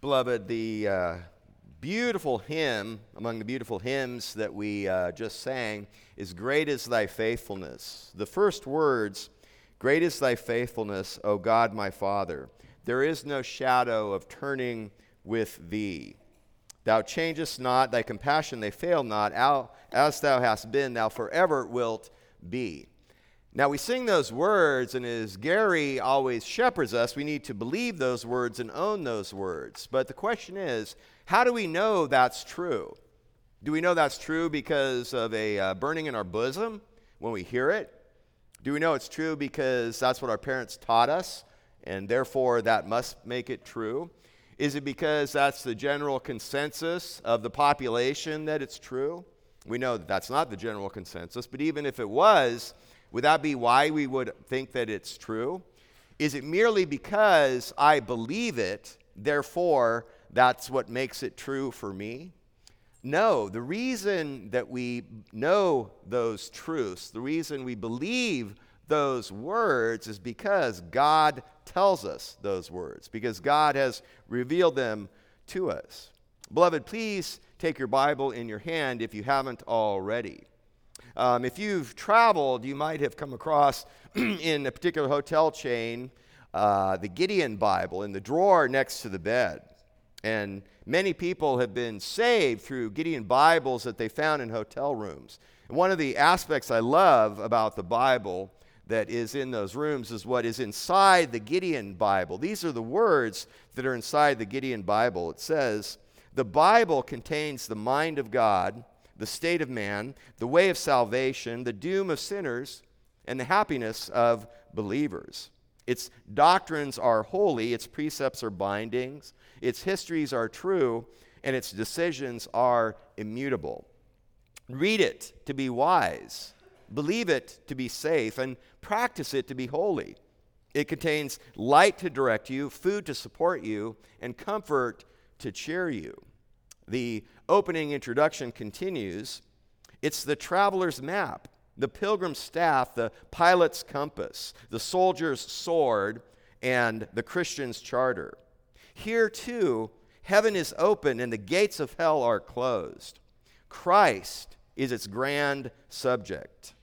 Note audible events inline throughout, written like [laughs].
Beloved, the uh, beautiful hymn, among the beautiful hymns that we uh, just sang, is Great is Thy Faithfulness. The first words, Great is Thy Faithfulness, O God my Father. There is no shadow of turning with Thee. Thou changest not, Thy compassion they fail not. As Thou hast been, Thou forever wilt be. Now, we sing those words, and as Gary always shepherds us, we need to believe those words and own those words. But the question is, how do we know that's true? Do we know that's true because of a uh, burning in our bosom when we hear it? Do we know it's true because that's what our parents taught us, and therefore that must make it true? Is it because that's the general consensus of the population that it's true? We know that that's not the general consensus, but even if it was, would that be why we would think that it's true? Is it merely because I believe it, therefore that's what makes it true for me? No, the reason that we know those truths, the reason we believe those words is because God tells us those words, because God has revealed them to us. Beloved, please take your Bible in your hand if you haven't already. Um, if you've traveled, you might have come across [clears throat] in a particular hotel chain uh, the Gideon Bible in the drawer next to the bed. And many people have been saved through Gideon Bibles that they found in hotel rooms. And one of the aspects I love about the Bible that is in those rooms is what is inside the Gideon Bible. These are the words that are inside the Gideon Bible. It says, The Bible contains the mind of God the state of man, the way of salvation, the doom of sinners, and the happiness of believers. Its doctrines are holy, its precepts are bindings, its histories are true, and its decisions are immutable. Read it to be wise, believe it to be safe, and practice it to be holy. It contains light to direct you, food to support you, and comfort to cheer you. The opening introduction continues it's the traveler's map, the pilgrim's staff, the pilot's compass, the soldier's sword, and the Christian's charter. Here, too, heaven is open and the gates of hell are closed. Christ is its grand subject.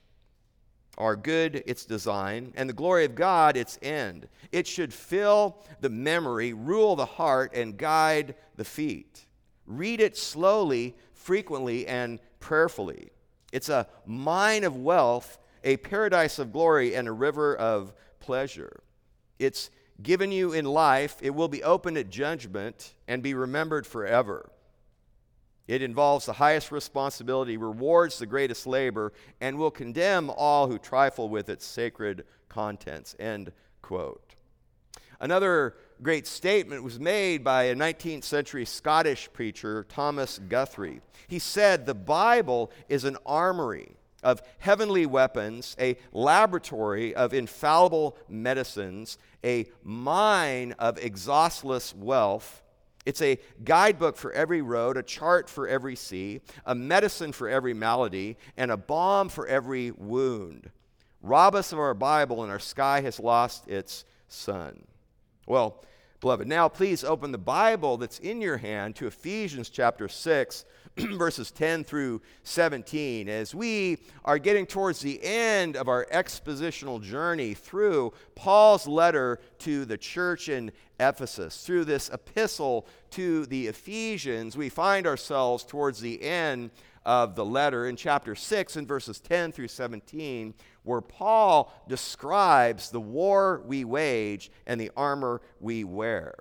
Our good, its design, and the glory of God, its end. It should fill the memory, rule the heart, and guide the feet. Read it slowly, frequently, and prayerfully. It's a mine of wealth, a paradise of glory, and a river of pleasure. It's given you in life, it will be open at judgment and be remembered forever. It involves the highest responsibility, rewards the greatest labor, and will condemn all who trifle with its sacred contents. End quote. Another great statement was made by a 19th century Scottish preacher, Thomas Guthrie. He said, The Bible is an armory of heavenly weapons, a laboratory of infallible medicines, a mine of exhaustless wealth. It's a guidebook for every road, a chart for every sea, a medicine for every malady, and a balm for every wound. Rob us of our Bible, and our sky has lost its sun. Well, beloved, now please open the Bible that's in your hand to Ephesians chapter 6, [clears throat] verses 10 through 17, as we are getting towards the end of our expositional journey through Paul's letter to the church in Ephesus. Through this epistle to the Ephesians, we find ourselves towards the end of the letter in chapter 6 and verses 10 through 17, where Paul describes the war we wage and the armor we wear.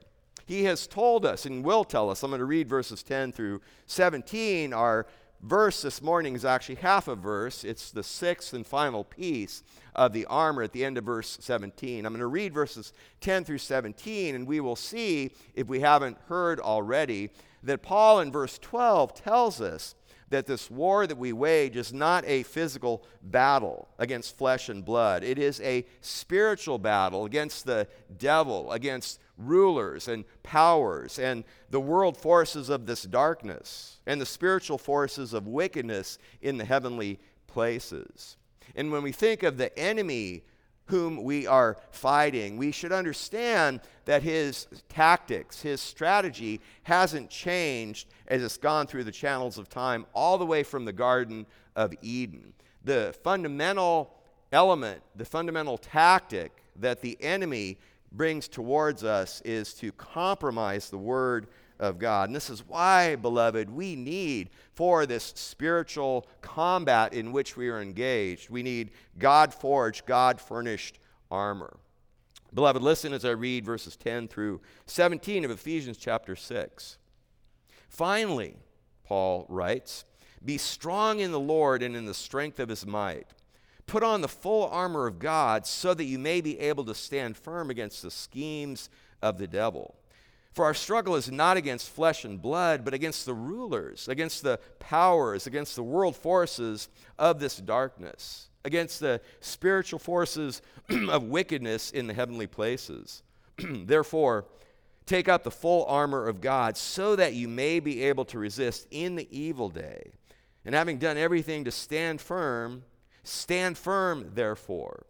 He has told us and will tell us, I'm going to read verses 10 through 17. Our verse this morning is actually half a verse, it's the sixth and final piece of the armor at the end of verse 17. I'm going to read verses 10 through 17, and we will see, if we haven't heard already, that Paul in verse 12 tells us that this war that we wage is not a physical battle against flesh and blood. It is a spiritual battle against the devil, against rulers and powers and the world forces of this darkness and the spiritual forces of wickedness in the heavenly places. And when we think of the enemy whom we are fighting. We should understand that his tactics, his strategy hasn't changed as it's gone through the channels of time, all the way from the Garden of Eden. The fundamental element, the fundamental tactic that the enemy brings towards us is to compromise the Word of God. And this is why, beloved, we need for this spiritual combat in which we are engaged, we need God forged, God furnished armor. Beloved, listen as I read verses 10 through 17 of Ephesians chapter 6. Finally, Paul writes, Be strong in the Lord and in the strength of his might. Put on the full armor of God so that you may be able to stand firm against the schemes of the devil. For our struggle is not against flesh and blood, but against the rulers, against the powers, against the world forces of this darkness, against the spiritual forces [clears throat] of wickedness in the heavenly places. [clears throat] Therefore, take up the full armor of God so that you may be able to resist in the evil day. And having done everything to stand firm, stand firm, therefore,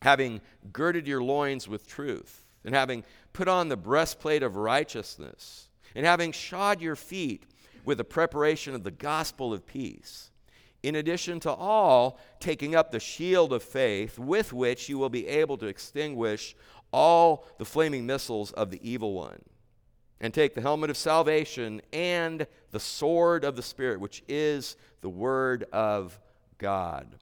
having girded your loins with truth, and having put on the breastplate of righteousness, and having shod your feet with the preparation of the gospel of peace. In addition to all, taking up the shield of faith with which you will be able to extinguish all the flaming missiles of the evil one. And take the helmet of salvation and the sword of the Spirit, which is the word of God.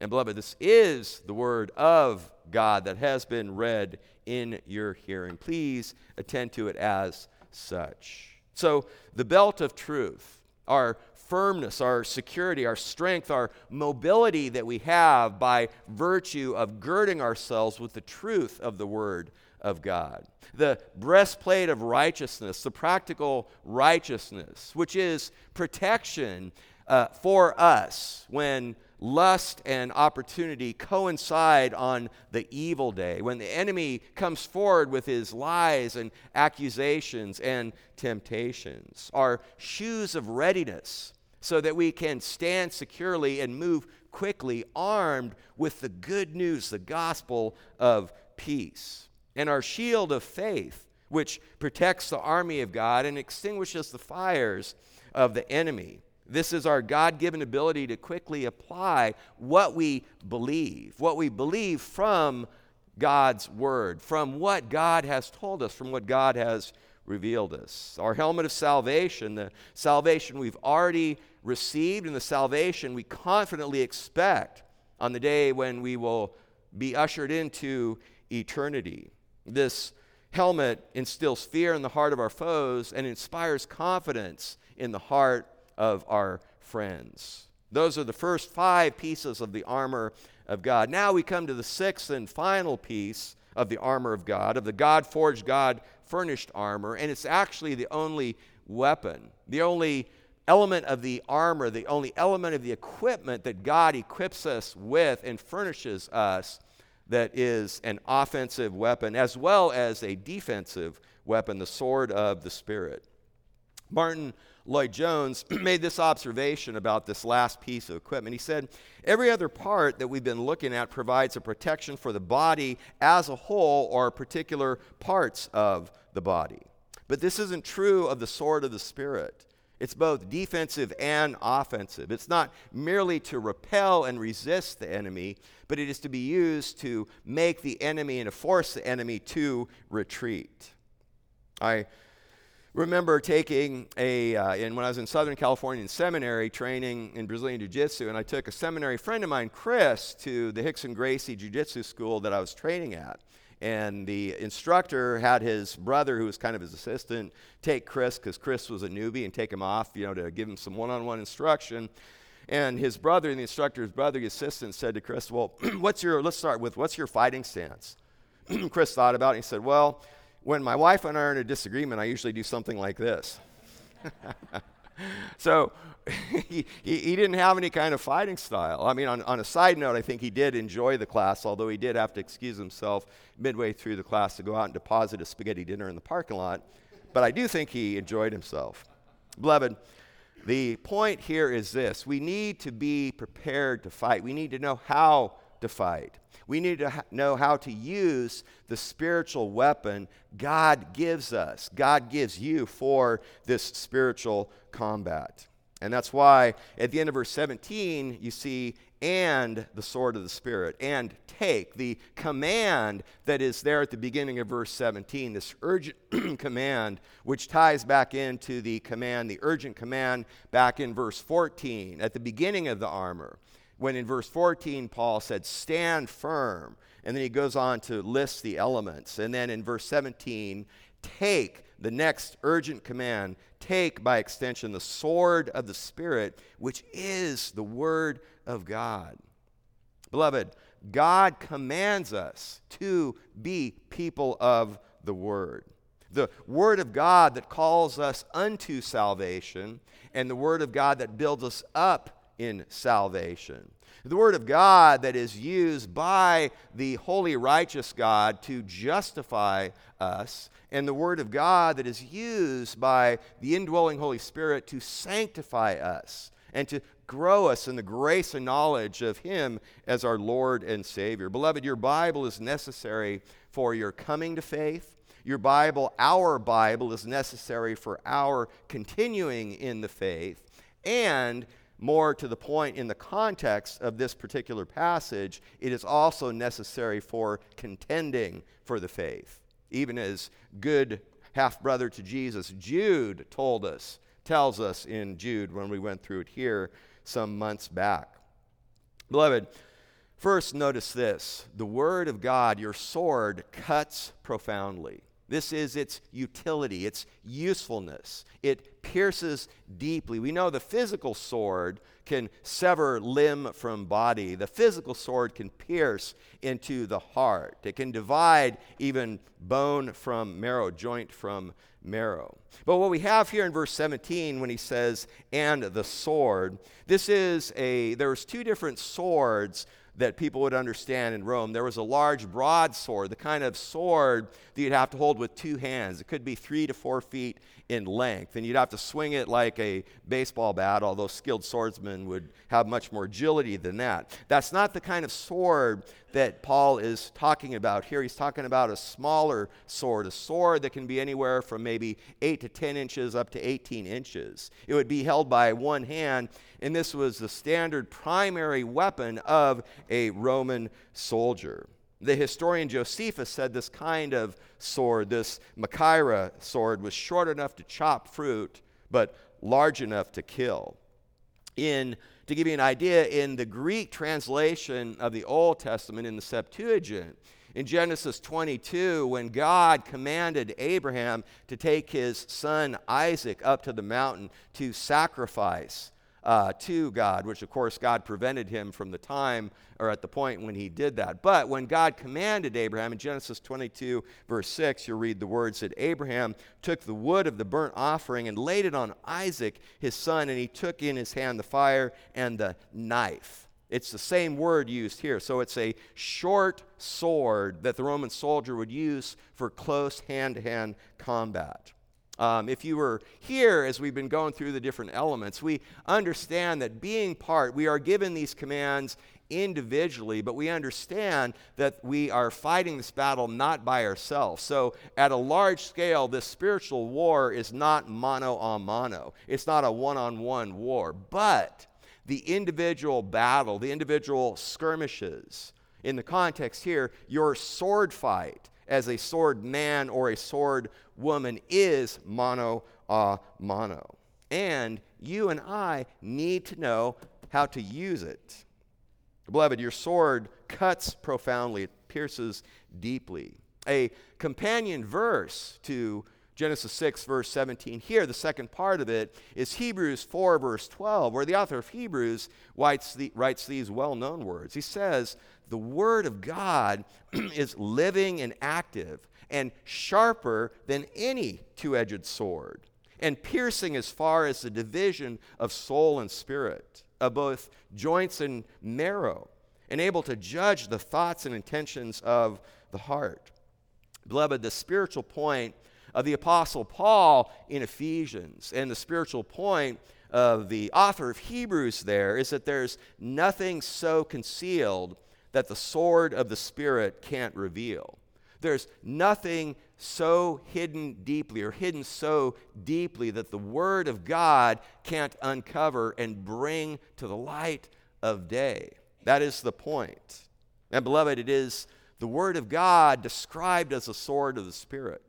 And beloved, this is the word of God that has been read in your hearing. Please attend to it as such. So, the belt of truth, our firmness, our security, our strength, our mobility that we have by virtue of girding ourselves with the truth of the Word of God. The breastplate of righteousness, the practical righteousness, which is protection uh, for us when lust and opportunity coincide on the evil day, when the enemy comes forward with his lies and accusations and temptations. Our shoes of readiness so that we can stand securely and move quickly, armed with the good news, the gospel of peace. And our shield of faith, which protects the army of God and extinguishes the fires of the enemy. This is our God given ability to quickly apply what we believe, what we believe from God's word, from what God has told us, from what God has revealed us. Our helmet of salvation, the salvation we've already received, and the salvation we confidently expect on the day when we will be ushered into eternity. This helmet instills fear in the heart of our foes and inspires confidence in the heart of our friends. Those are the first five pieces of the armor of God. Now we come to the sixth and final piece of the armor of God, of the God forged, God furnished armor, and it's actually the only weapon, the only element of the armor, the only element of the equipment that God equips us with and furnishes us that is an offensive weapon as well as a defensive weapon, the sword of the Spirit. Martyn Lloyd Jones [clears throat] made this observation about this last piece of equipment. He said, Every other part that we've been looking at provides a protection for the body as a whole or particular parts of the body. But this isn't true of the sword of the Spirit. It's both defensive and offensive. It's not merely to repel and resist the enemy, but it is to be used to make the enemy and to force the enemy to retreat. I remember taking a, uh, when I was in Southern California in seminary training in Brazilian Jiu Jitsu, and I took a seminary friend of mine, Chris, to the Rickson Gracie Jiu Jitsu school that I was training at. And the instructor had his brother, who was kind of his assistant, take Chris, because Chris was a newbie, and take him off, you know, to give him some one on one instruction. And his brother, and the instructor's brother, the assistant, said to Chris, Well, [clears throat] what's your, let's start with, what's your fighting stance? [clears throat] Chris thought about it, and he said, Well, when my wife and I are in a disagreement, I usually do something like this. [laughs] so [laughs] he, he, didn't have any kind of fighting style. I mean, on, on a side note, I think he did enjoy the class, although he did have to excuse himself midway through the class to go out and deposit a spaghetti dinner in the parking lot. But I do think he enjoyed himself. Beloved, the point here is this we need to be prepared to fight, we need to know how We need to know how to use the spiritual weapon God gives us, God gives you for this spiritual combat. And that's why at the end of verse 17, you see, and the sword of the Spirit, and take the command that is there at the beginning of verse 17, this urgent [clears throat] command, which ties back into the command, the urgent command back in verse 14 at the beginning of the armor. When in verse 14, Paul said, Stand firm. And then he goes on to list the elements. And then in verse 17, take the next urgent command take by extension the sword of the Spirit, which is the Word of God. Beloved, God commands us to be people of the Word. The Word of God that calls us unto salvation, and the Word of God that builds us up in salvation. The Word of God that is used by the holy, righteous God to justify us, and the Word of God that is used by the indwelling Holy Spirit to sanctify us and to grow us in the grace and knowledge of Him as our Lord and Savior. Beloved, your Bible is necessary for your coming to faith. Your Bible, our Bible, is necessary for our continuing in the faith. And more to the point in the context of this particular passage, it is also necessary for contending for the faith. Even as good half brother to Jesus, Jude told us, tells us in Jude when we went through it here some months back. Beloved, first notice this the Word of God, your sword, cuts profoundly. This is its utility, its usefulness. It pierces deeply. We know the physical sword can sever limb from body. The physical sword can pierce into the heart. It can divide even bone from marrow, joint from marrow. But what we have here in verse 17 when he says, and the sword, this is a, there's two different swords that people would understand in Rome. There was a large broadsword, the kind of sword that you'd have to hold with two hands. It could be three to four feet in length, and you'd have to swing it like a baseball bat, although skilled swordsmen would have much more agility than that. That's not the kind of sword that Paul is talking about here. He's talking about a smaller sword, a sword that can be anywhere from maybe 8 to 10 inches up to 18 inches. It would be held by one hand, and this was the standard primary weapon of a Roman soldier. The historian Josephus said this kind of sword, this Machaira sword, was short enough to chop fruit, but large enough to kill. In to give you an idea, in the Greek translation of the Old Testament in the Septuagint, in Genesis 22, when God commanded Abraham to take his son Isaac up to the mountain to sacrifice, uh, to God, which of course God prevented him from the time or at the point when he did that. But when God commanded Abraham in Genesis 22, verse 6, you'll read the words that Abraham took the wood of the burnt offering and laid it on Isaac, his son, and he took in his hand the fire and the knife. It's the same word used here. So it's a short sword that the Roman soldier would use for close hand to hand combat. Um, if you were here as we've been going through the different elements, we understand that being part, we are given these commands individually, but we understand that we are fighting this battle not by ourselves. So, at a large scale, this spiritual war is not mano a mano, it's not a one on one war, but the individual battle, the individual skirmishes. In the context here, your sword fight as a sword man or a sword woman is mano a mano. And you and I need to know how to use it. Beloved, your sword cuts profoundly, it pierces deeply. A companion verse to Genesis 6, verse 17. Here, the second part of it is Hebrews 4, verse 12, where the author of Hebrews writes, the, writes these well known words. He says, The Word of God [clears throat] is living and active and sharper than any two edged sword, and piercing as far as the division of soul and spirit, of both joints and marrow, and able to judge the thoughts and intentions of the heart. Beloved, the spiritual point of the Apostle Paul in Ephesians. And the spiritual point of the author of Hebrews there is that there's nothing so concealed that the sword of the Spirit can't reveal. There's nothing so hidden deeply or hidden so deeply that the Word of God can't uncover and bring to the light of day. That is the point. And, beloved, it is the Word of God described as a sword of the Spirit.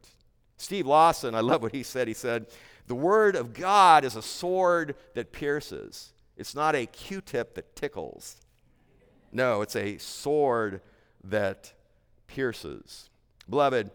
Steve Lawson, I love what he said. He said, The Word of God is a sword that pierces, it's not a q tip that tickles. No, it's a sword that pierces. Beloved,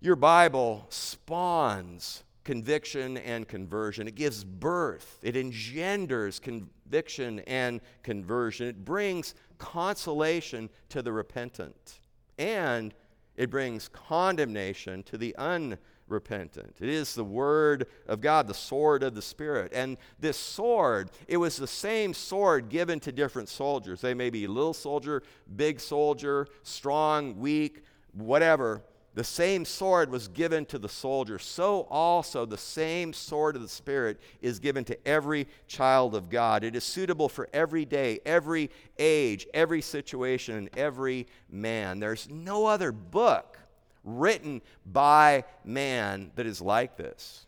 your Bible spawns conviction and conversion. It gives birth, it engenders conviction and conversion. It brings consolation to the repentant, and it brings condemnation to the unrepentant. It is the Word of God, the sword of the Spirit. And this sword, it was the same sword given to different soldiers. They may be little soldier, big soldier, strong, weak, whatever the same sword was given to the soldier, so also the same sword of the Spirit is given to every child of God. It is suitable for every day, every age, every situation, and every man. There's no other book written by man that is like this.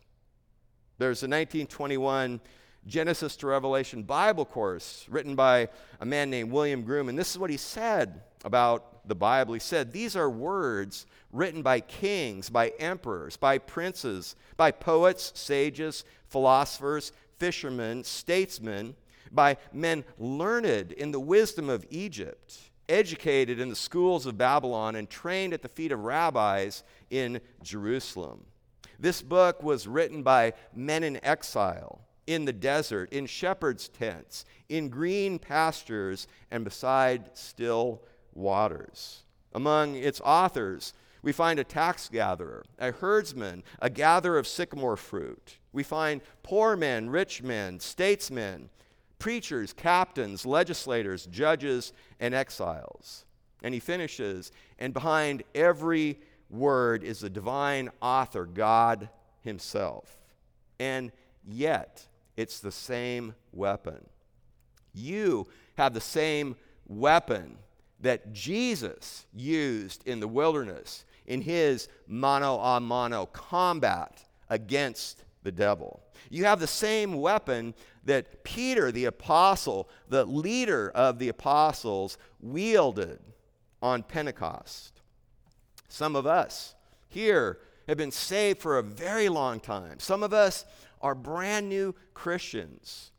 There's a 1921 Genesis to Revelation Bible course written by a man named William Groom, and this is what he said about the Bible. He said, These are words written by kings, by emperors, by princes, by poets, sages, philosophers, fishermen, statesmen, by men learned in the wisdom of Egypt, educated in the schools of Babylon, and trained at the feet of rabbis in Jerusalem. This book was written by men in exile, in the desert, in shepherds' tents, in green pastures, and beside still waters. Among its authors, we find a tax gatherer, a herdsman, a gatherer of sycamore fruit. We find poor men, rich men, statesmen, preachers, captains, legislators, judges, and exiles. And he finishes, and behind every word is the divine author, God Himself. And yet, it's the same weapon. You have the same weapon that Jesus used in the wilderness in his mano a mano combat against the devil. You have the same weapon that Peter, the apostle, the leader of the apostles, wielded on Pentecost. Some of us here have been saved for a very long time. Some of us are brand new Christians.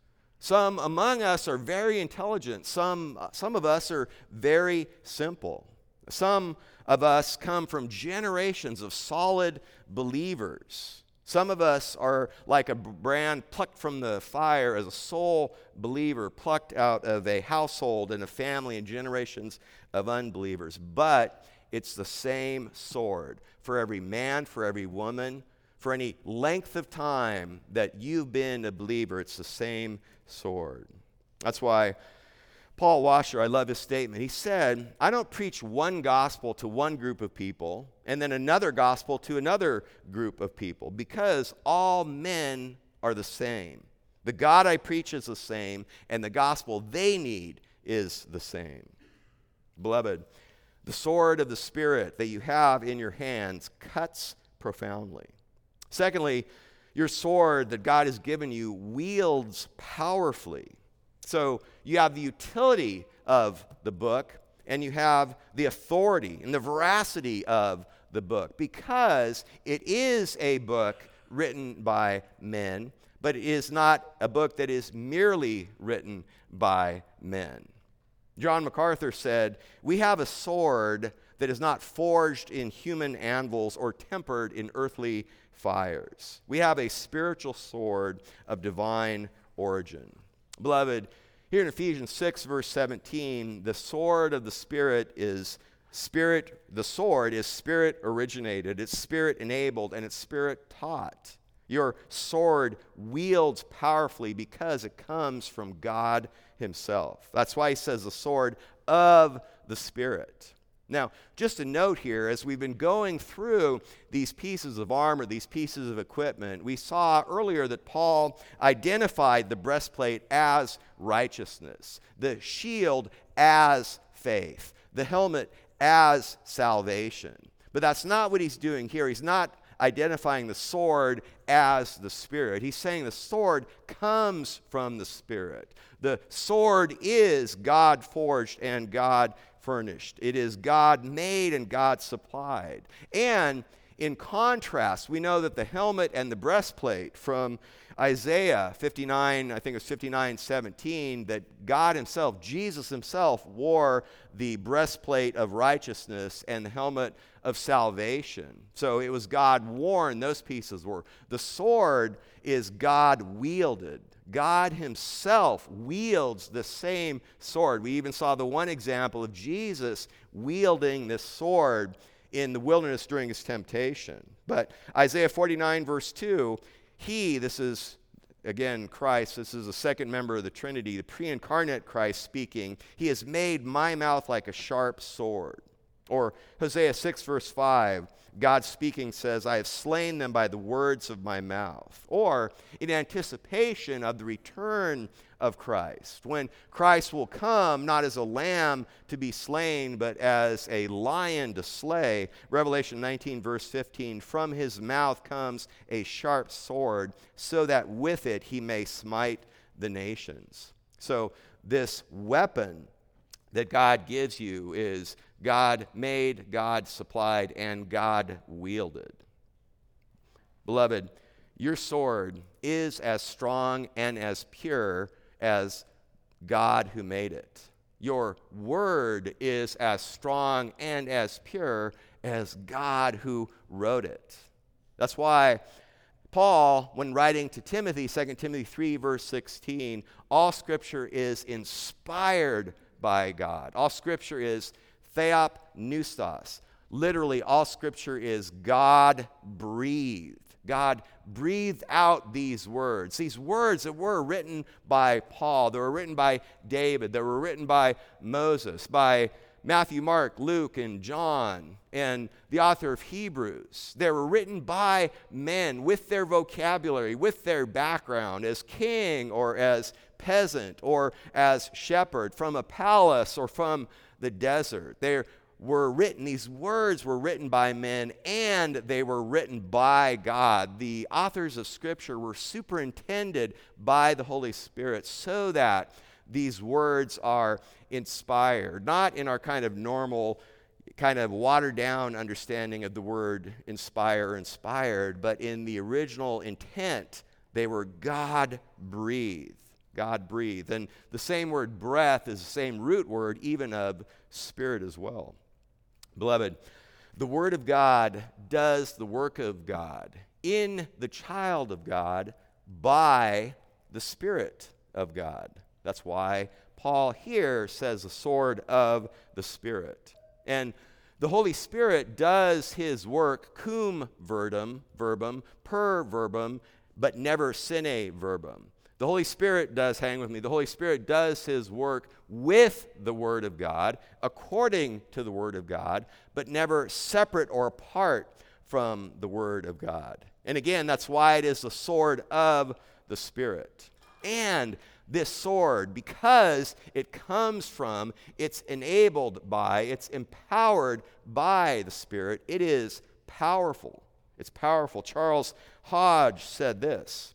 Some among us are very intelligent. Some, uh, some of us are very simple. Some of us come from generations of solid believers. Some of us are like a brand plucked from the fire as a sole believer, plucked out of a household and a family and generations of unbelievers. But it's the same sword for every man, for every woman, for any length of time that you've been a believer. It's the same sword. That's why Paul Washer, I love his statement. He said, I don't preach one gospel to one group of people and then another gospel to another group of people because all men are the same. The God I preach is the same, and the gospel they need is the same. Beloved, the sword of the Spirit that you have in your hands cuts profoundly. Secondly, your sword that God has given you wields powerfully. So you have the utility of the book, and you have the authority and the veracity of the book because it is a book written by men, but it is not a book that is merely written by men. John MacArthur said, We have a sword that is not forged in human anvils or tempered in earthly fires. We have a spiritual sword of divine origin. Beloved, here in Ephesians 6, verse 17, the sword of the Spirit is spirit, the sword is spirit originated, it's spirit enabled, and it's spirit taught. Your sword wields powerfully because it comes from God Himself. That's why He says the sword of the Spirit. Now, just a note here, as we've been going through these pieces of armor, these pieces of equipment, we saw earlier that Paul identified the breastplate as righteousness, the shield as faith, the helmet as salvation. But that's not what he's doing here. He's not identifying the sword as the Spirit. He's saying the sword comes from the Spirit. The sword is God forged and God furnished, it is God made and God supplied. And in contrast, we know that the helmet and the breastplate from Isaiah 59, I think it was 59 17, that God Himself, Jesus Himself, wore the breastplate of righteousness and the helmet of salvation. So it was God worn, those pieces were. The sword is God wielded. God Himself wields the same sword. We even saw the one example of Jesus wielding this sword in the wilderness during his temptation. But Isaiah 49, verse 2, he, this is again Christ, this is the second member of the Trinity, the pre incarnate Christ speaking, he has made my mouth like a sharp sword. Or Hosea 6, verse 5, God speaking says, I have slain them by the words of my mouth. Or in anticipation of the return of Christ, when Christ will come not as a lamb to be slain, but as a lion to slay. Revelation 19, verse 15, from his mouth comes a sharp sword, so that with it he may smite the nations. So, this weapon that God gives you is God made, God supplied, and God wielded. Beloved, your sword is as strong and as pure as God who made it. Your word is as strong and as pure as God who wrote it. That's why Paul, when writing to Timothy, 2 Timothy 3, verse 16, all scripture is inspired by God. All scripture is theopneustos. Literally, all scripture is God breathed. God breathed out these words. These words that were written by Paul, that were written by David, that were written by Moses, by Matthew, Mark, Luke, and John, and the author of Hebrews. They were written by men with their vocabulary, with their background as king or as peasant or as shepherd, from a palace or from the desert. They were written, these words were written by men and they were written by God. The authors of Scripture were superintended by the Holy Spirit so that these words are inspired, not in our kind of normal, kind of watered down understanding of the word inspire inspired, but in the original intent, they were God breathed. God breathed. And the same word breath is the same root word, even of spirit as well. Beloved, the Word of God does the work of God in the child of God by the Spirit of God. That's why Paul here says the sword of the Spirit. And the Holy Spirit does his work cum verbum, verbum, per verbum, but never sine verbum. The Holy Spirit does, hang with me, the Holy Spirit does his work with the Word of God, according to the Word of God, but never separate or apart from the Word of God. And again, that's why it is the sword of the Spirit. And this sword, because it comes from, it's enabled by, it's empowered by the Spirit, it is powerful. It's powerful. Charles Hodge said this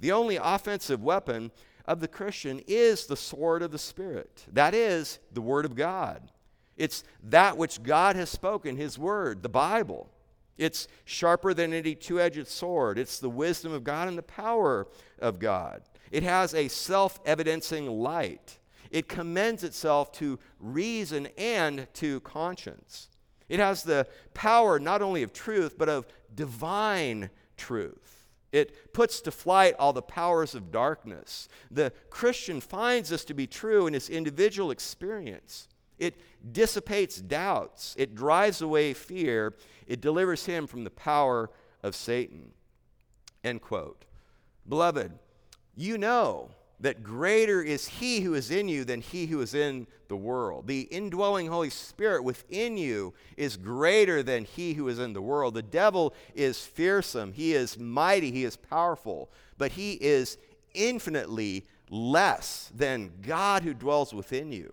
the only offensive weapon of the Christian is the sword of the Spirit. That is the Word of God. It's that which God has spoken, His Word, the Bible. It's sharper than any two edged sword. It's the wisdom of God and the power of God. It has a self evidencing light. It commends itself to reason and to conscience. It has the power not only of truth, but of divine truth. It puts to flight all the powers of darkness. The Christian finds this to be true in his individual experience. It dissipates doubts, it drives away fear, it delivers him from the power of Satan. End quote. Beloved, you know that greater is he who is in you than he who is in the world. The indwelling Holy Spirit within you is greater than he who is in the world. The devil is fearsome, he is mighty, he is powerful, but he is infinitely less than God who dwells within you.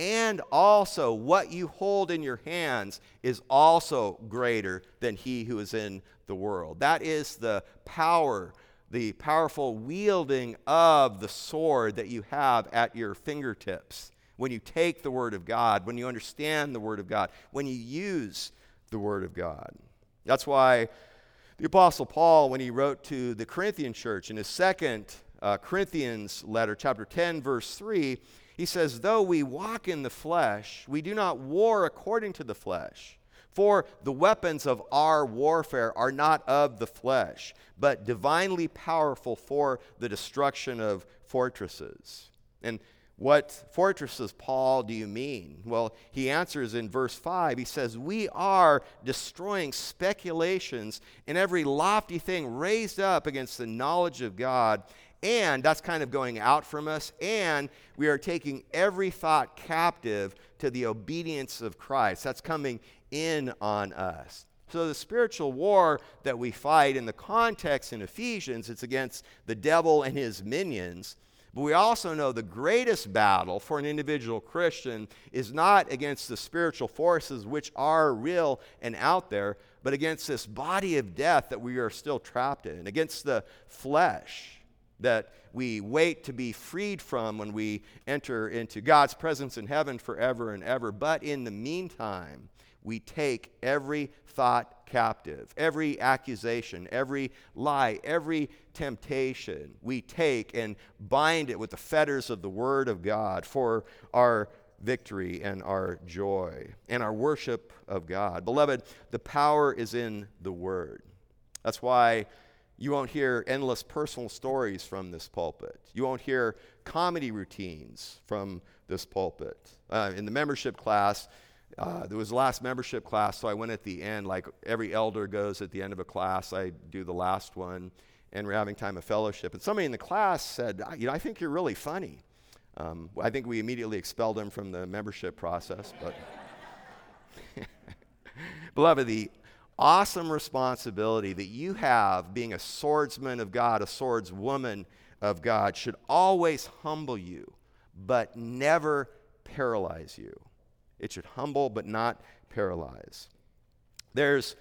and also what you hold in your hands is also greater than he who is in the world. That is the power, the powerful wielding of the sword that you have at your fingertips when you take the Word of God, when you understand the Word of God, when you use the Word of God. That's why the Apostle Paul, when he wrote to the Corinthian church in his second uh, Corinthians letter, chapter 10, verse 3, he says, Though we walk in the flesh, we do not war according to the flesh. For the weapons of our warfare are not of the flesh, but divinely powerful for the destruction of fortresses. And what fortresses, Paul, do you mean? Well, he answers in verse 5. He says, We are destroying speculations and every lofty thing raised up against the knowledge of God. And that's kind of going out from us. And we are taking every thought captive to the obedience of Christ. That's coming in on us. So, the spiritual war that we fight in the context in Ephesians, it's against the devil and his minions. But we also know the greatest battle for an individual Christian is not against the spiritual forces which are real and out there, but against this body of death that we are still trapped in, against the flesh that we wait to be freed from when we enter into God's presence in heaven forever and ever. But in the meantime, we take every thought captive, every accusation, every lie, every temptation, we take and bind it with the fetters of the Word of God for our victory and our joy and our worship of God. Beloved, the power is in the Word. That's why you won't hear endless personal stories from this pulpit. You won't hear comedy routines from this pulpit. Uh, in the membership class, uh, there was the last membership class, so I went at the end, like every elder goes at the end of a class. I do the last one, and we're having time of fellowship. And somebody in the class said, You know, I think you're really funny. Um, I think we immediately expelled him from the membership process, but. [laughs] Beloved, the awesome responsibility that you have being a swordsman of God, a swordswoman of God, should always humble you, but never paralyze you. It should humble but not paralyze. There's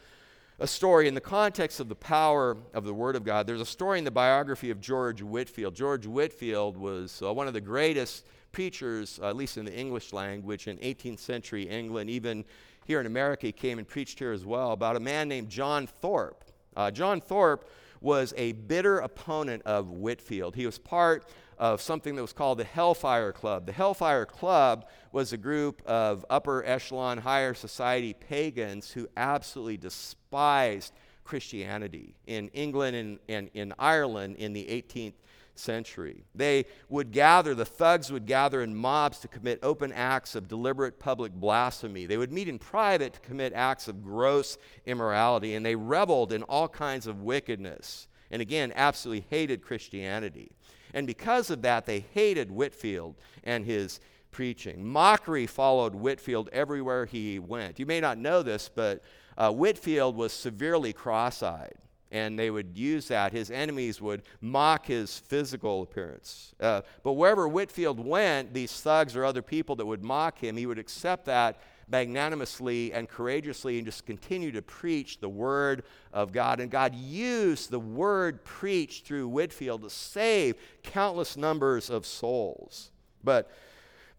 a story in the context of the power of the Word of God. There's a story in the biography of George Whitefield. George Whitefield was uh, one of the greatest preachers, uh, at least in the English language, in 18th century England. Even here in America, he came and preached here as well about a man named John Thorpe. Uh, John Thorpe was a bitter opponent of Whitefield. He was part of something that was called the Hellfire Club. The Hellfire Club was a group of upper echelon, higher society pagans who absolutely despised Christianity in England and, and in Ireland in the 18th century. They would gather, the thugs would gather in mobs to commit open acts of deliberate public blasphemy. They would meet in private to commit acts of gross immorality, and they reveled in all kinds of wickedness. And again, absolutely hated Christianity. And because of that, they hated Whitefield and his preaching. Mockery followed Whitefield everywhere he went. You may not know this, but uh, Whitefield was severely cross eyed. And they would use that. His enemies would mock his physical appearance. Uh, but wherever Whitefield went, these thugs or other people that would mock him, he would accept that magnanimously and courageously and just continue to preach the Word of God. And God used the Word preached through Whitefield to save countless numbers of souls. But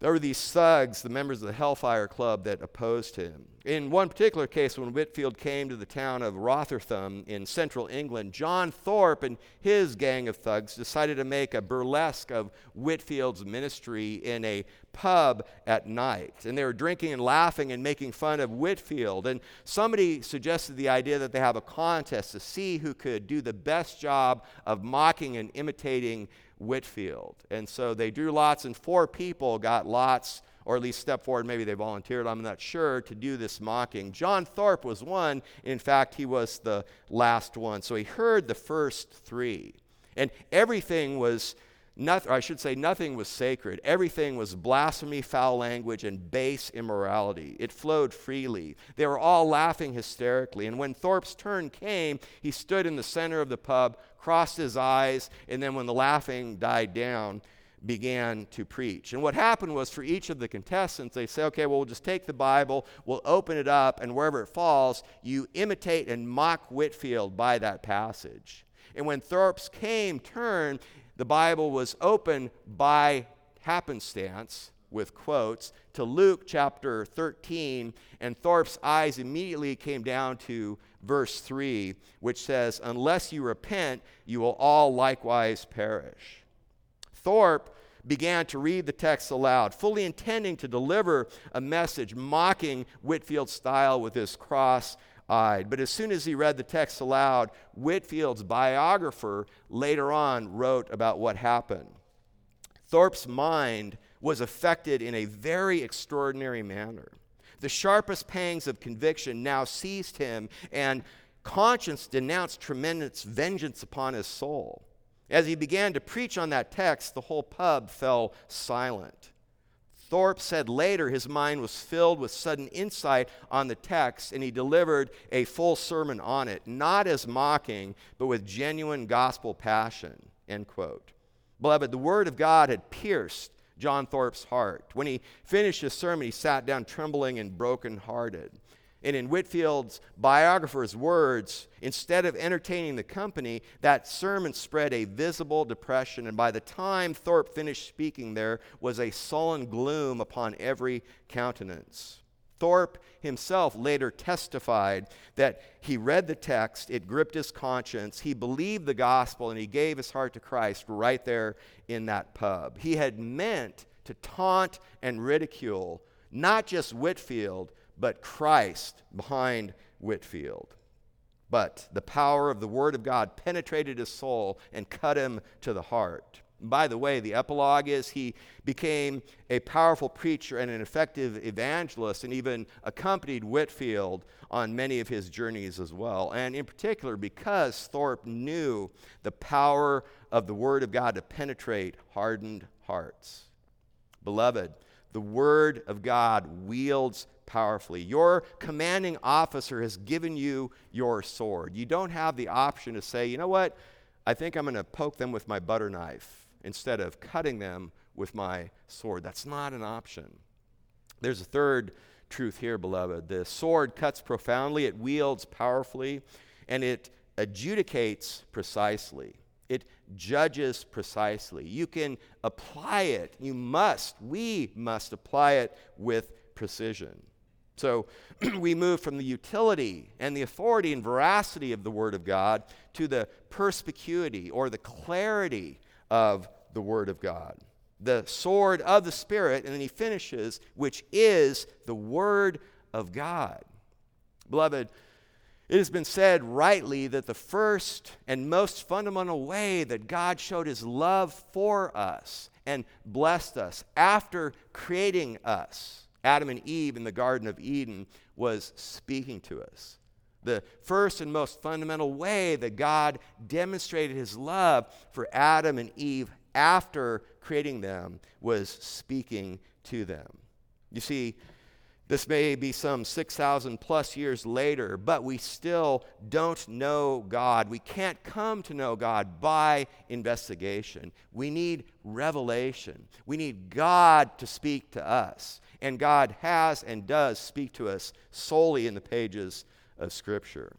there were these thugs, the members of the Hellfire Club, that opposed him. In one particular case, when Whitefield came to the town of Rotherham in central England, John Thorpe and his gang of thugs decided to make a burlesque of Whitefield's ministry in a pub at night. And they were drinking and laughing and making fun of Whitefield. And somebody suggested the idea that they have a contest to see who could do the best job of mocking and imitating Whitefield. And so they drew lots, and four people got lots, or at least stepped forward. Maybe they volunteered, I'm not sure, to do this mocking. John Thorpe was one. In fact, he was the last one. So he heard the first three. And everything was Nothing, I should say, nothing was sacred. Everything was blasphemy, foul language, and base immorality. It flowed freely. They were all laughing hysterically. And when Thorpe's turn came, he stood in the center of the pub, crossed his eyes, and then when the laughing died down, began to preach. And what happened was for each of the contestants, they say, okay, well, we'll just take the Bible, we'll open it up, and wherever it falls, you imitate and mock Whitefield by that passage. And when Thorpe's came turn, the Bible was open by happenstance with quotes to Luke chapter 13, and Thorpe's eyes immediately came down to verse 3, which says, Unless you repent, you will all likewise perish. Thorpe began to read the text aloud, fully intending to deliver a message mocking Whitefield's style with his cross eyed. But as soon as he read the text aloud, Whitefield's biographer later on wrote about what happened. Thorpe's mind was affected in a very extraordinary manner. The sharpest pangs of conviction now seized him, and conscience denounced tremendous vengeance upon his soul. As he began to preach on that text, the whole pub fell silent. Thorpe said later his mind was filled with sudden insight on the text, and he delivered a full sermon on it, not as mocking, but with genuine gospel passion. End quote. Beloved, the word of God had pierced John Thorpe's heart. When he finished his sermon, he sat down trembling and brokenhearted. And in Whitefield's biographer's words, instead of entertaining the company, that sermon spread a visible depression. And by the time Thorpe finished speaking, there was a sullen gloom upon every countenance. Thorpe himself later testified that he read the text, it gripped his conscience, he believed the gospel, and he gave his heart to Christ right there in that pub. He had meant to taunt and ridicule not just Whitefield, but Christ behind Whitefield. But the power of the Word of God penetrated his soul and cut him to the heart. By the way, the epilogue is he became a powerful preacher and an effective evangelist and even accompanied Whitefield on many of his journeys as well. And in particular, because Thorpe knew the power of the Word of God to penetrate hardened hearts. Beloved, the Word of God wields powerfully. Your commanding officer has given you your sword. You don't have the option to say, you know what, I think I'm going to poke them with my butter knife instead of cutting them with my sword. That's not an option. There's a third truth here, beloved. The sword cuts profoundly, it wields powerfully, and it adjudicates precisely. It judges precisely. You can apply it. You must, we must apply it with precision. So [clears throat] we move from the utility and the authority and veracity of the Word of God to the perspicuity or the clarity of the Word of God. The sword of the Spirit, and then he finishes, which is the Word of God. Beloved, it has been said rightly that the first and most fundamental way that God showed his love for us and blessed us after creating us, Adam and Eve in the Garden of Eden, was speaking to us. The first and most fundamental way that God demonstrated his love for Adam and Eve after creating them was speaking to them. You see, this may be some 6,000 plus years later, but we still don't know God. We can't come to know God by investigation. We need revelation. We need God to speak to us. And God has and does speak to us solely in the pages of Scripture.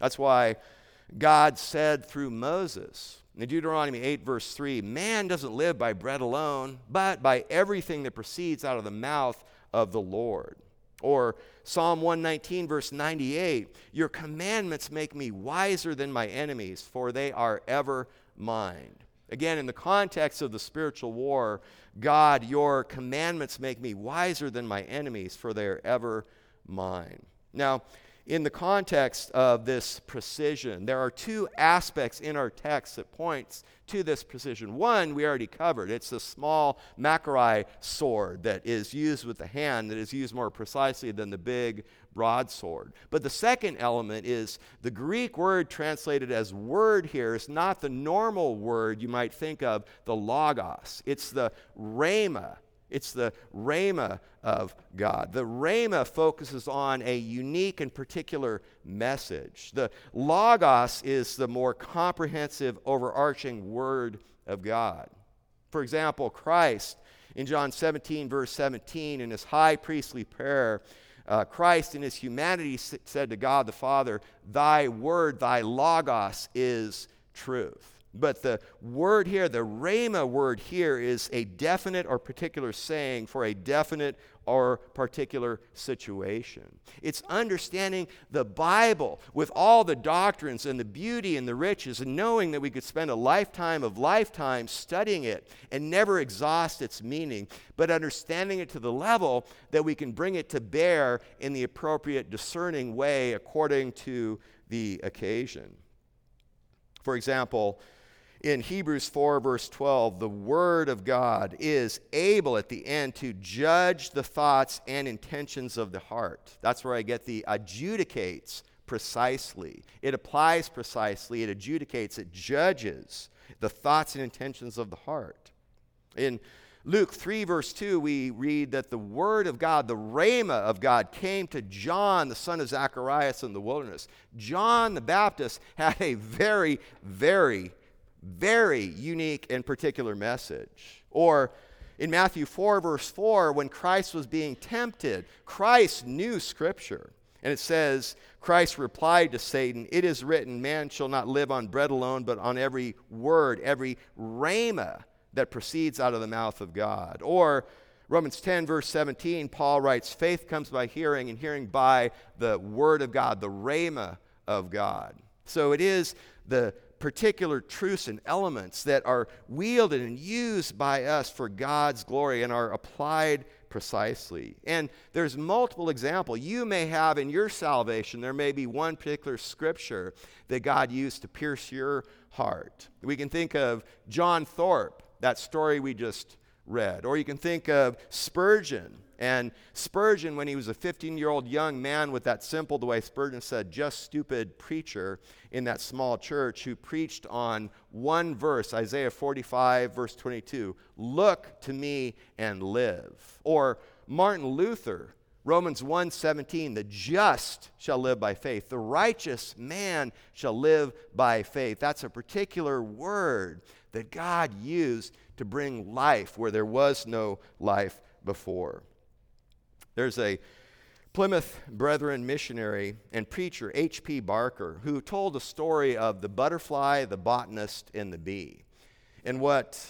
That's why God said through Moses, in Deuteronomy 8, verse 3, man doesn't live by bread alone, but by everything that proceeds out of the mouth of the Lord. Or Psalm 119, verse 98 Your commandments make me wiser than my enemies, for they are ever mine. Again, in the context of the spiritual war, God, your commandments make me wiser than my enemies, for they are ever mine. Now, in the context of this precision, there are two aspects in our text that points to this precision. One we already covered. It's the small Machaira sword that is used with the hand that is used more precisely than the big broadsword. But the second element is the Greek word translated as word here is not the normal word you might think of, the logos. It's the rhema it's the rhema of God. The rhema focuses on a unique and particular message. The logos is the more comprehensive, overarching word of God. For example, Christ in John 17, verse 17, in his high priestly prayer, uh, Christ in his humanity said to God the Father, Thy word, thy logos is truth. But the word here, the rhema word here, is a definite or particular saying for a definite or particular situation. It's understanding the Bible with all the doctrines and the beauty and the riches, and knowing that we could spend a lifetime of lifetimes studying it and never exhaust its meaning, but understanding it to the level that we can bring it to bear in the appropriate discerning way according to the occasion. For example, in Hebrews 4, verse 12, the Word of God is able at the end to judge the thoughts and intentions of the heart. That's where I get the adjudicates precisely. It applies precisely, it adjudicates, it judges the thoughts and intentions of the heart. In Luke 3, verse 2, we read that the Word of God, the Rhema of God, came to John, the son of Zacharias, in the wilderness. John the Baptist had a very, very very unique and particular message. Or in Matthew 4, verse 4, when Christ was being tempted, Christ knew Scripture. And it says, Christ replied to Satan, It is written, man shall not live on bread alone, but on every word, every rhema that proceeds out of the mouth of God. Or Romans 10, verse 17, Paul writes, Faith comes by hearing, and hearing by the word of God, the rhema of God. So it is the particular truths and elements that are wielded and used by us for God's glory and are applied precisely. And there's multiple examples. You may have in your salvation, there may be one particular scripture that God used to pierce your heart. We can think of John Thorpe, that story we just read. Or you can think of Spurgeon. And Spurgeon, when he was a 15 year old young man with that simple, the way Spurgeon said, just stupid preacher in that small church who preached on one verse, Isaiah 45, verse 22 Look to me and live. Or Martin Luther, Romans 1:17 the just shall live by faith the righteous man shall live by faith that's a particular word that God used to bring life where there was no life before. There's a Plymouth Brethren missionary and preacher, H.P. Barker, who told a story of the butterfly, the botanist, and the bee. And what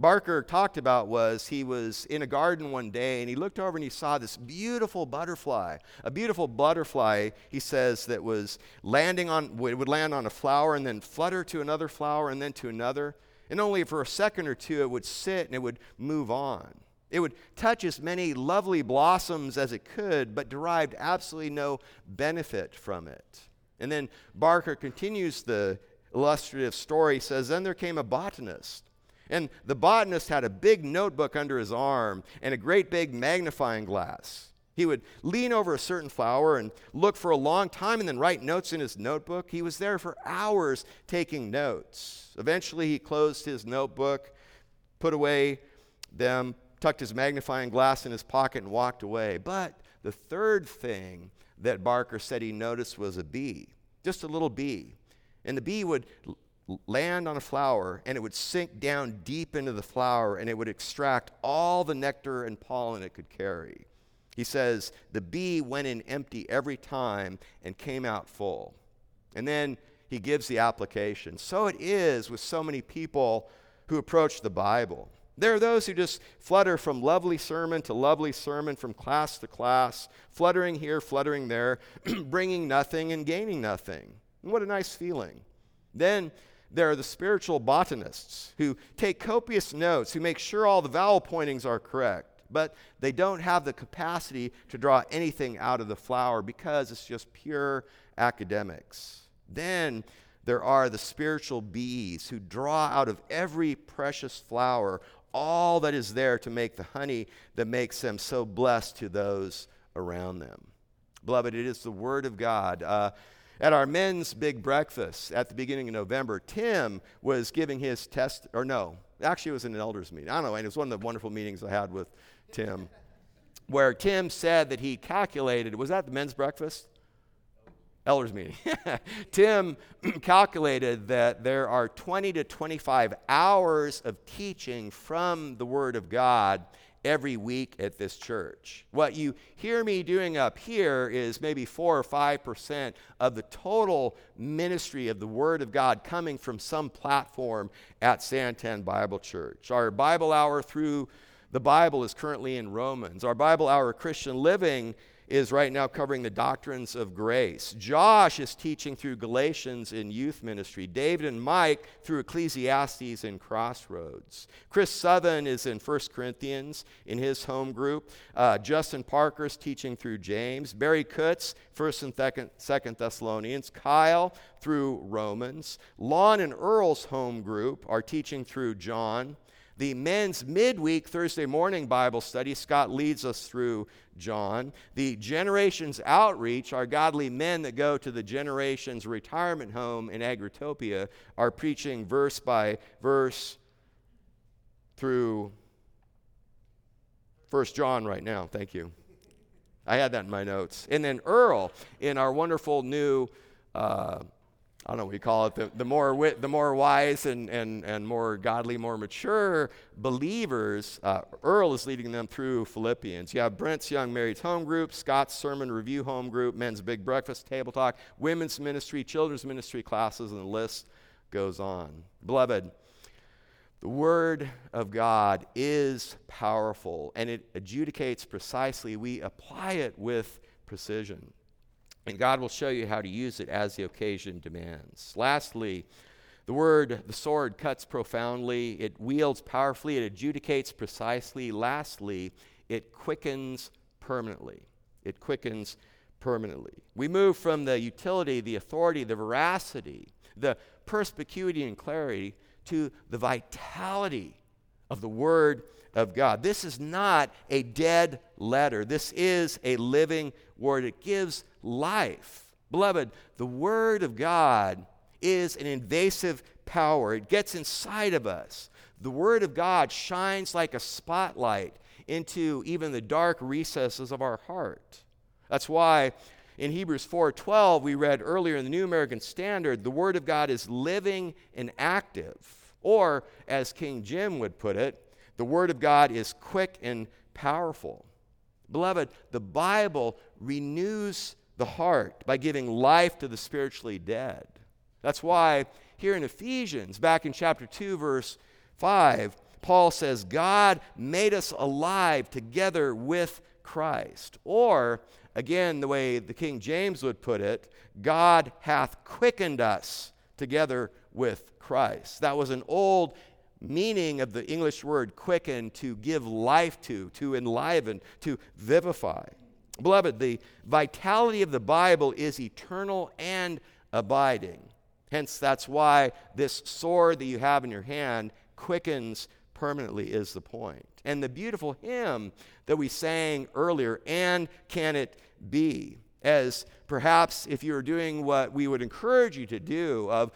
Barker talked about was he was in a garden one day and he looked over and he saw this beautiful butterfly. A beautiful butterfly, he says, that was landing on, would land on a flower and then flutter to another flower and then to another. And only for a second or two it would sit and it would move on. It would touch as many lovely blossoms as it could, but derived absolutely no benefit from it. And then Barker continues the illustrative story, says, Then there came a botanist. And the botanist had a big notebook under his arm and a great big magnifying glass. He would lean over a certain flower and look for a long time and then write notes in his notebook. He was there for hours taking notes. Eventually, he closed his notebook, put away them, tucked his magnifying glass in his pocket, and walked away. But the third thing that Barker said he noticed was a bee, just a little bee. And the bee would land on a flower and it would sink down deep into the flower and it would extract all the nectar and pollen it could carry. He says the bee went in empty every time and came out full. And then he gives the application. So it is with so many people who approach the Bible. There are those who just flutter from lovely sermon to lovely sermon, from class to class, fluttering here, fluttering there, [clears throat] bringing nothing and gaining nothing. And what a nice feeling. Then there are the spiritual botanists who take copious notes, who make sure all the vowel pointings are correct but they don't have the capacity to draw anything out of the flower because it's just pure academics. Then there are the spiritual bees who draw out of every precious flower all that is there to make the honey that makes them so blessed to those around them. Beloved, it is the Word of God. Uh, at our men's big breakfast at the beginning of November, Tim was giving his test, or no, actually it was in an elders meeting. I don't know, and it was one of the wonderful meetings I had with Tim, where Tim said that he calculated, was that the men's breakfast? elders meeting. [laughs] Tim [clears throat] calculated that there are 20 to 25 hours of teaching from the Word of God every week at this church. What you hear me doing up here is maybe 4 or 5% of the total ministry of the Word of God coming from some platform at Santan Bible Church. Our Bible hour through the Bible is currently in Romans. Our Bible hour Christian living is right now covering the doctrines of grace. Josh is teaching through Galatians in youth ministry. David and Mike through Ecclesiastes in Crossroads. Chris Southern is in 1 Corinthians in his home group. Uh, Justin Parker is teaching through James. Barry Kutz, 1st and 2nd, 2nd Thessalonians. Kyle through Romans. Lon and Earl's home group are teaching through John. The men's midweek Thursday morning Bible study, Scott leads us through John. The Generations Outreach, our godly men that go to the Generations Retirement Home in Agritopia, are preaching verse by verse through First John right now. Thank you. I had that in my notes. And then Earl, in our wonderful new uh, I don't know what you call it, the, the, more, wit, the more wise and, and, and more godly, more mature believers, uh, Earl is leading them through Philippians. You have Brent's Young Married Home Group, Scott's Sermon Review Home Group, Men's Big Breakfast Table Talk, Women's Ministry, Children's Ministry classes, and the list goes on. Beloved, the Word of God is powerful and it adjudicates precisely. We apply it with precision. And God will show you how to use it as the occasion demands. Lastly, the word, the sword, cuts profoundly, it wields powerfully, it adjudicates precisely. Lastly, it quickens permanently. It quickens permanently. We move from the utility, the authority, the veracity, the perspicuity and clarity to the vitality of the Word of God. This is not a dead letter, this is a living Word. It gives life. Beloved, the Word of God is an invasive power, it gets inside of us. The Word of God shines like a spotlight into even the dark recesses of our heart. That's why in Hebrews 4:12 we read earlier in the New American Standard, the word of God is living and active. Or as King Jim would put it, the word of God is quick and powerful. Beloved, the Bible renews the heart by giving life to the spiritually dead. That's why here in Ephesians, back in chapter 2, verse 5, Paul says, God made us alive together with Christ. Or, again, the way the King James would put it, God hath quickened us together with Christ. That was an old meaning of the English word quicken to give life to, to enliven, to vivify. Beloved, the vitality of the Bible is eternal and abiding. Hence, that's why this sword that you have in your hand quickens permanently, is the point. And the beautiful hymn that we sang earlier, and can it be? As perhaps if you were doing what we would encourage you to do, of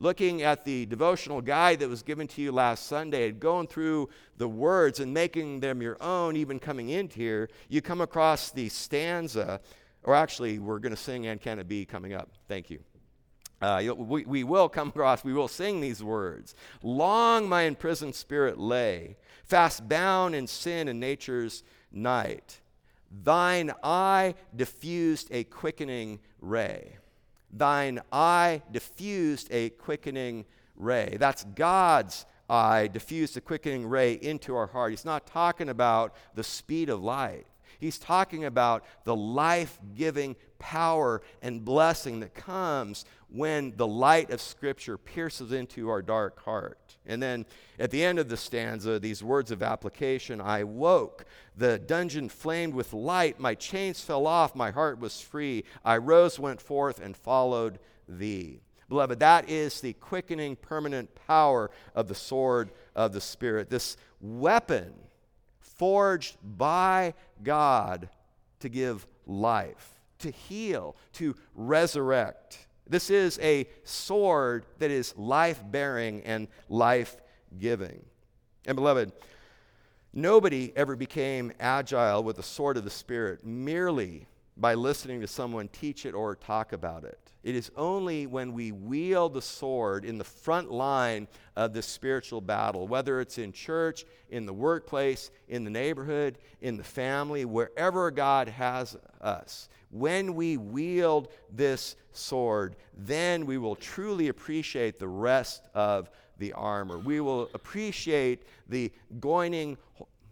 looking at the devotional guide that was given to you last Sunday and going through the words and making them your own, even coming into here, you come across the stanza, or actually, we're going to sing And Can It Be coming up. Thank you. Uh, we, we will come across, we will sing these words. Long my imprisoned spirit lay, fast bound in sin and nature's night. Thine eye diffused a quickening ray thine eye diffused a quickening ray. That's God's eye diffused a quickening ray into our heart. He's not talking about the speed of light. He's talking about the life giving power and blessing that comes when the light of Scripture pierces into our dark heart. And then at the end of the stanza, these words of application I woke, the dungeon flamed with light, my chains fell off, my heart was free. I rose, went forth, and followed thee. Beloved, that is the quickening, permanent power of the sword of the Spirit. This weapon forged by God to give life, to heal, to resurrect. This is a sword that is life bearing and life giving. And beloved, nobody ever became agile with the sword of the Spirit merely by listening to someone teach it or talk about it. It is only when we wield the sword in the front line of the spiritual battle, whether it's in church, in the workplace, in the neighborhood, in the family, wherever God has us. When we wield this sword, then we will truly appreciate the rest of the armor. We will appreciate the goining,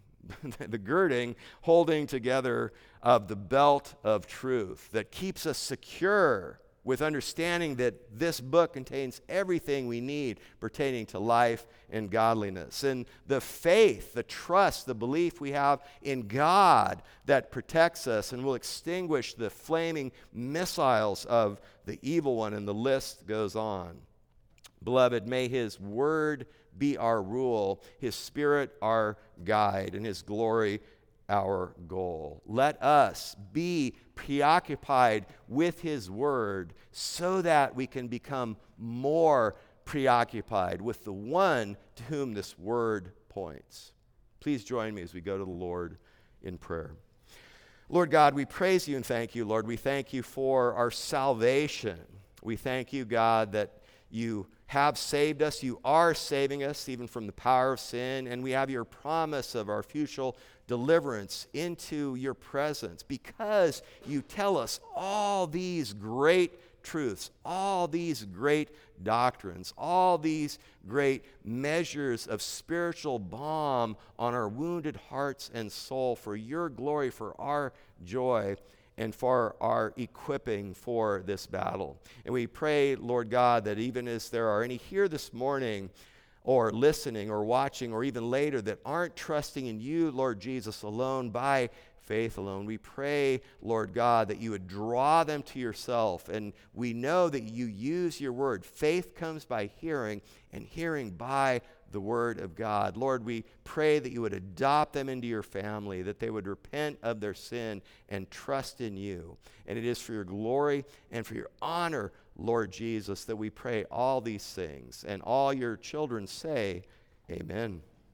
[laughs] the girding, holding together of the belt of truth that keeps us secure with understanding that this book contains everything we need pertaining to life and godliness. And the faith, the trust, the belief we have in God that protects us and will extinguish the flaming missiles of the evil one, and the list goes on. Beloved, may His word be our rule, His spirit our guide, and His glory our goal. Let us be preoccupied with His Word so that we can become more preoccupied with the one to whom this Word points. Please join me as we go to the Lord in prayer. Lord God, we praise you and thank you, Lord. We thank you for our salvation. We thank you, God, that you have saved us. You are saving us even from the power of sin. And we have your promise of our future deliverance into your presence because you tell us all these great truths, all these great doctrines, all these great measures of spiritual balm on our wounded hearts and soul for your glory, for our joy and for our equipping for this battle. And we pray, Lord God, that even as there are any here this morning or listening or watching or even later that aren't trusting in you, Lord Jesus, alone by faith alone. We pray, Lord God, that you would draw them to yourself. And we know that you use your word. Faith comes by hearing, and hearing by the Word of God. Lord, we pray that you would adopt them into your family, that they would repent of their sin and trust in you. And it is for your glory and for your honor, Lord Jesus, that we pray all these things. And all your children say, Amen.